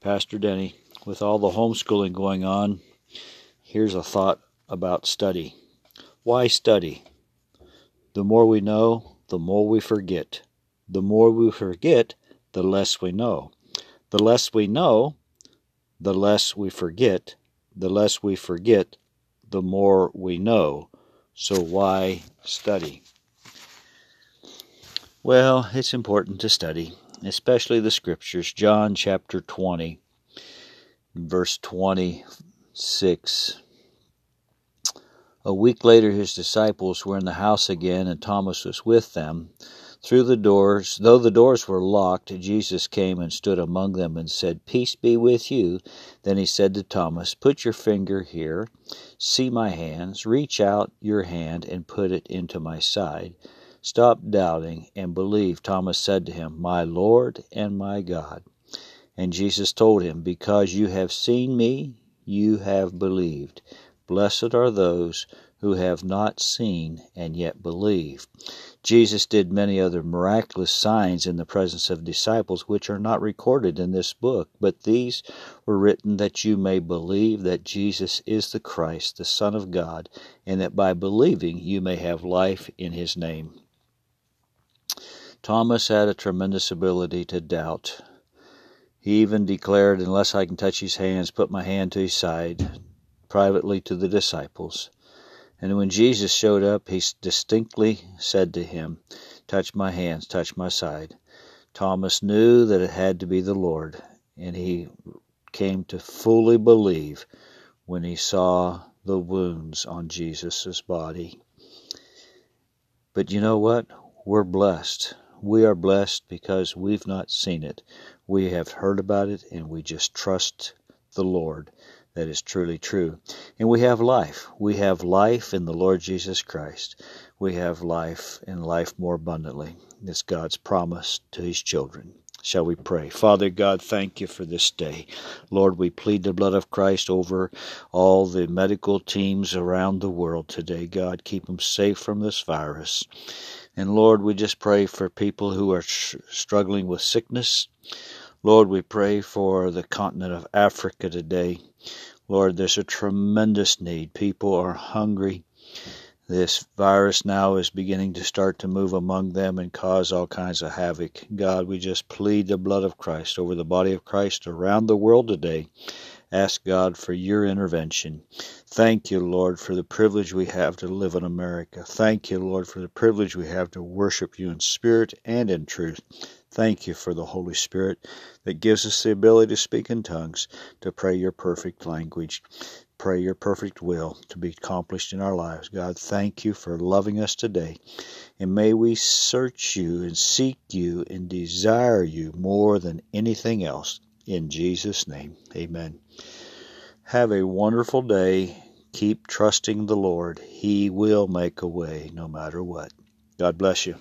Pastor Denny. With all the homeschooling going on, here's a thought about study. Why study? The more we know, the more we forget. The more we forget, the less we know. The less we know, the less we forget. The less we forget, the more we know. So why study? Well, it's important to study, especially the scriptures. John chapter 20, verse 26. A week later, his disciples were in the house again, and Thomas was with them. Through the doors, though the doors were locked, Jesus came and stood among them and said, Peace be with you. Then he said to Thomas, Put your finger here, see my hands, reach out your hand and put it into my side. Stop doubting and believe. Thomas said to him, My Lord and my God. And Jesus told him, Because you have seen me, you have believed. Blessed are those who have not seen and yet believe. Jesus did many other miraculous signs in the presence of disciples which are not recorded in this book, but these were written that you may believe that Jesus is the Christ, the Son of God, and that by believing you may have life in his name. Thomas had a tremendous ability to doubt. He even declared, Unless I can touch his hands, put my hand to his side, privately to the disciples. And when Jesus showed up, he distinctly said to him, Touch my hands, touch my side. Thomas knew that it had to be the Lord, and he came to fully believe when he saw the wounds on Jesus' body. But you know what? We're blessed. We are blessed because we've not seen it. We have heard about it and we just trust the Lord. That is truly true. And we have life. We have life in the Lord Jesus Christ. We have life and life more abundantly. It's God's promise to His children. Shall we pray? Father God, thank you for this day. Lord, we plead the blood of Christ over all the medical teams around the world today. God, keep them safe from this virus. And Lord, we just pray for people who are struggling with sickness. Lord, we pray for the continent of Africa today. Lord, there's a tremendous need. People are hungry. This virus now is beginning to start to move among them and cause all kinds of havoc. God, we just plead the blood of Christ over the body of Christ around the world today. Ask God for your intervention. Thank you, Lord, for the privilege we have to live in America. Thank you, Lord, for the privilege we have to worship you in spirit and in truth. Thank you for the Holy Spirit that gives us the ability to speak in tongues, to pray your perfect language, pray your perfect will to be accomplished in our lives. God, thank you for loving us today. And may we search you and seek you and desire you more than anything else. In Jesus' name, amen. Have a wonderful day. Keep trusting the Lord. He will make a way no matter what. God bless you.